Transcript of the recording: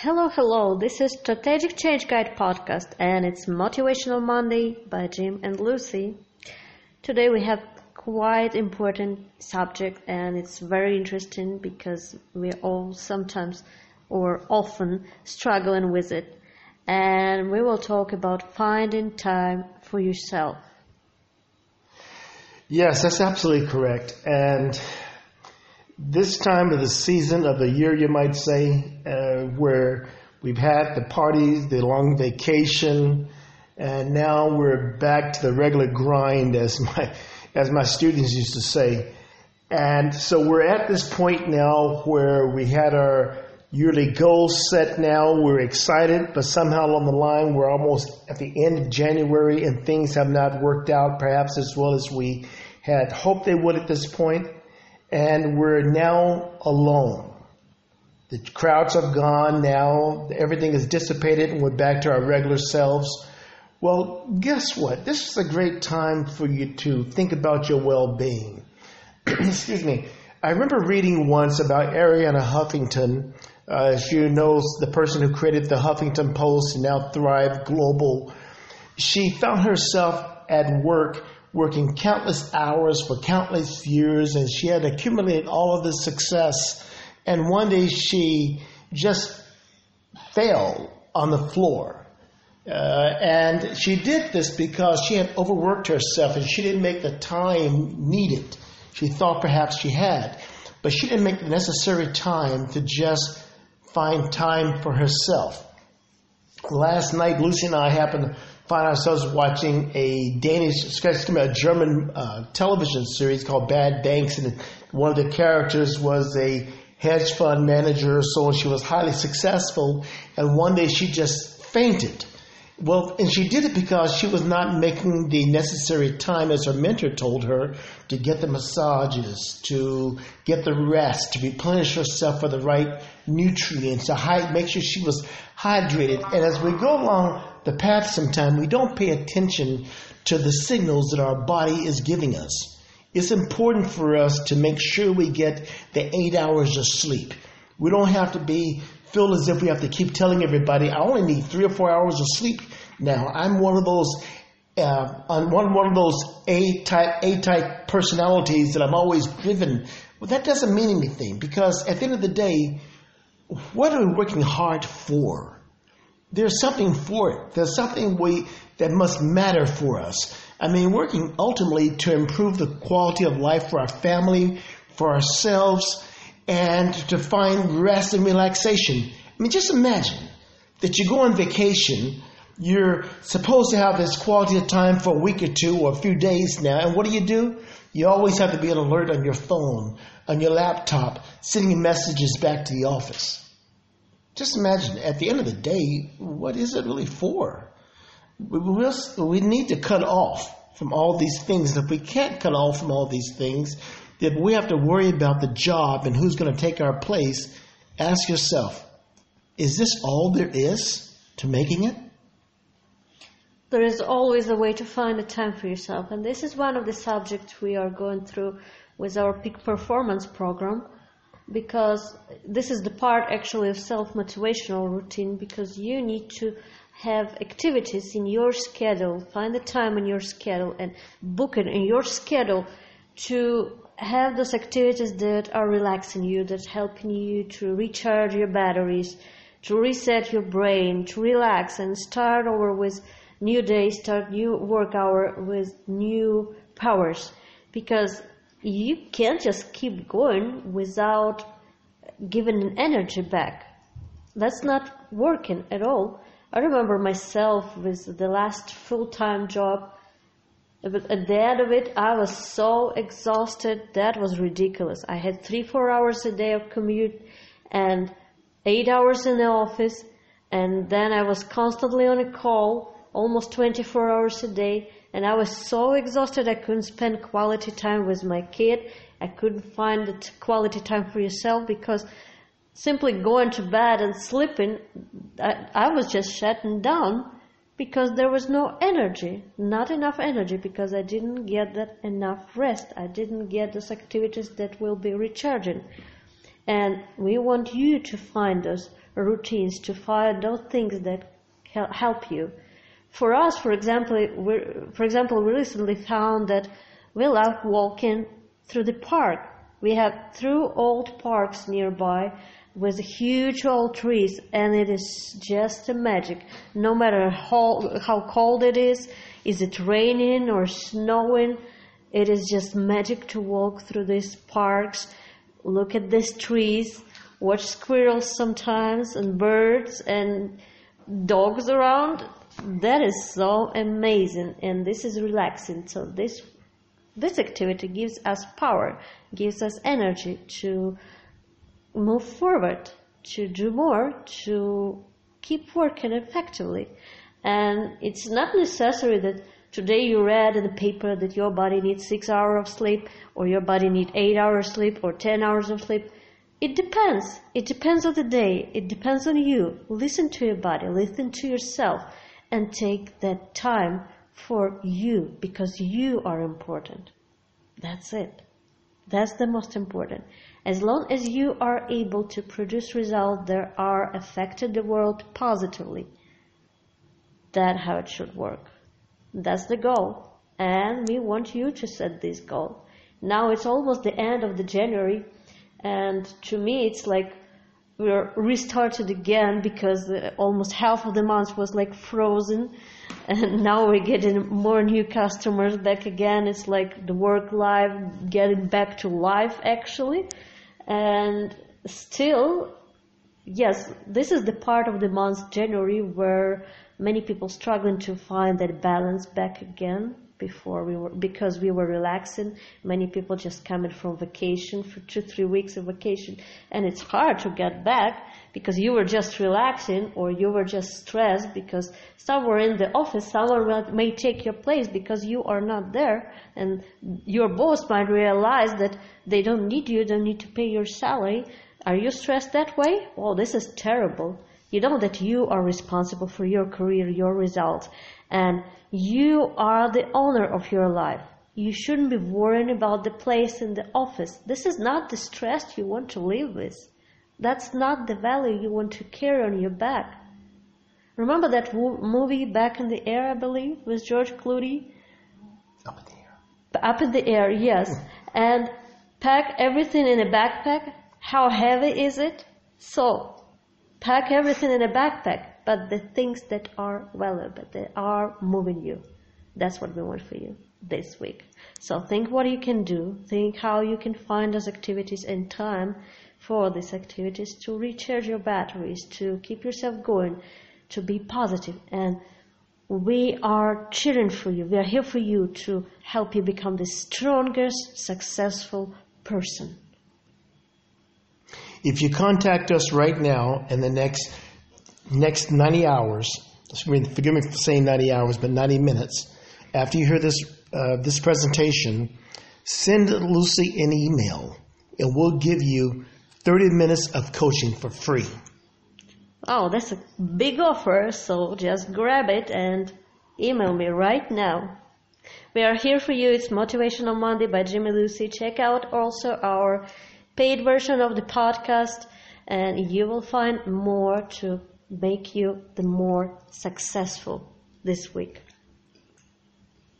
Hello, hello. This is Strategic Change Guide podcast and it's Motivational Monday by Jim and Lucy. Today we have quite important subject and it's very interesting because we all sometimes or often struggling with it. And we will talk about finding time for yourself. Yes, that's absolutely correct. And this time of the season of the year, you might say, uh, where we've had the parties, the long vacation, and now we're back to the regular grind, as my as my students used to say. And so we're at this point now where we had our yearly goals set now. We're excited, but somehow along the line, we're almost at the end of January and things have not worked out perhaps as well as we had hoped they would at this point and we're now alone. The crowds have gone now, everything is dissipated, and we're back to our regular selves. Well, guess what? This is a great time for you to think about your well being. Excuse me. I remember reading once about Arianna Huffington. Uh, she knows the person who created the Huffington Post and now Thrive Global. She found herself at work working countless hours for countless years, and she had accumulated all of this success. And one day she just fell on the floor. Uh, and she did this because she had overworked herself and she didn't make the time needed. She thought perhaps she had, but she didn't make the necessary time to just find time for herself. Last night, Lucy and I happened find ourselves watching a Danish, excuse me, a German uh, television series called Bad Banks, and one of the characters was a hedge fund manager, so and she was highly successful, and one day she just fainted. Well, and she did it because she was not making the necessary time, as her mentor told her, to get the massages, to get the rest, to replenish herself for the right nutrients, to make sure she was hydrated. And as we go along the path sometime, we don't pay attention to the signals that our body is giving us. It's important for us to make sure we get the eight hours of sleep. We don't have to be feel as if we have to keep telling everybody, I only need three or four hours of sleep now. I'm one of those uh, on one one of those A type A type personalities that I'm always driven. Well, that doesn't mean anything because at the end of the day, what are we working hard for? There's something for it. There's something we that must matter for us. I mean, working ultimately to improve the quality of life for our family, for ourselves, and to find rest and relaxation. I mean, just imagine that you go on vacation, you're supposed to have this quality of time for a week or two or a few days now, and what do you do? You always have to be alert on your phone, on your laptop, sending messages back to the office. Just imagine, at the end of the day, what is it really for? We, we need to cut off from all these things. If we can't cut off from all these things, then we have to worry about the job and who's going to take our place. Ask yourself, is this all there is to making it? There is always a way to find the time for yourself, and this is one of the subjects we are going through with our peak performance program because this is the part actually of self-motivational routine because you need to have activities in your schedule, find the time in your schedule and book it in your schedule to have those activities that are relaxing you, that helping you to recharge your batteries, to reset your brain, to relax and start over with new day, start new work hour with new powers. Because you can't just keep going without giving an energy back. That's not working at all. I remember myself with the last full-time job. But at the end of it, I was so exhausted. That was ridiculous. I had three, four hours a day of commute and eight hours in the office. And then I was constantly on a call, almost 24 hours a day and I was so exhausted I couldn't spend quality time with my kid. I couldn't find the quality time for yourself because simply going to bed and sleeping, I, I was just shutting down because there was no energy, not enough energy because I didn't get that enough rest. I didn't get those activities that will be recharging. And we want you to find those routines, to find those things that help you. For us, for example, we for example, we recently found that we love walking through the park. We have through old parks nearby with huge old trees and it is just a magic. No matter how, how cold it is, is it raining or snowing, it is just magic to walk through these parks, look at these trees, watch squirrels sometimes and birds and dogs around. That is so amazing and this is relaxing. So this this activity gives us power, gives us energy to move forward, to do more, to keep working effectively. And it's not necessary that today you read in the paper that your body needs six hours of sleep or your body needs eight hours sleep or ten hours of sleep. It depends. It depends on the day. It depends on you. Listen to your body. Listen to yourself and take that time for you because you are important. That's it. That's the most important. As long as you are able to produce results that are affecting the world positively, that's how it should work. That's the goal. And we want you to set this goal. Now it's almost the end of the January, and to me it's like we're restarted again because uh, almost half of the month was like frozen. And now we're getting more new customers back again. It's like the work life getting back to life actually. And still yes this is the part of the month january where many people struggling to find that balance back again before we were because we were relaxing. Many people just coming from vacation for two three weeks of vacation. And it's hard to get back because you were just relaxing or you were just stressed because somewhere in the office someone may take your place because you are not there. And your boss might realize that they don't need you don't need to pay your salary. Are you stressed that way? Well this is terrible you know that you are responsible for your career your results and you are the owner of your life. You shouldn't be worrying about the place in the office. This is not the stress you want to live with. That's not the value you want to carry on your back. Remember that movie Back in the Air, I believe, with George Clooney? Up in the air. Up in the air, yes. and pack everything in a backpack. How heavy is it? So, pack everything in a backpack but the things that are valuable, that are moving you. That's what we want for you this week. So think what you can do, think how you can find those activities and time for these activities to recharge your batteries, to keep yourself going, to be positive. And we are cheering for you. We are here for you to help you become the strongest, successful person. If you contact us right now in the next next 90 hours, forgive me for saying 90 hours, but 90 minutes, after you hear this, uh, this presentation, send Lucy an email and we'll give you 30 minutes of coaching for free. Oh, that's a big offer, so just grab it and email me right now. We are here for you. It's Motivational Monday by Jim and Lucy. Check out also our paid version of the podcast, and you will find more to make you the more successful this week.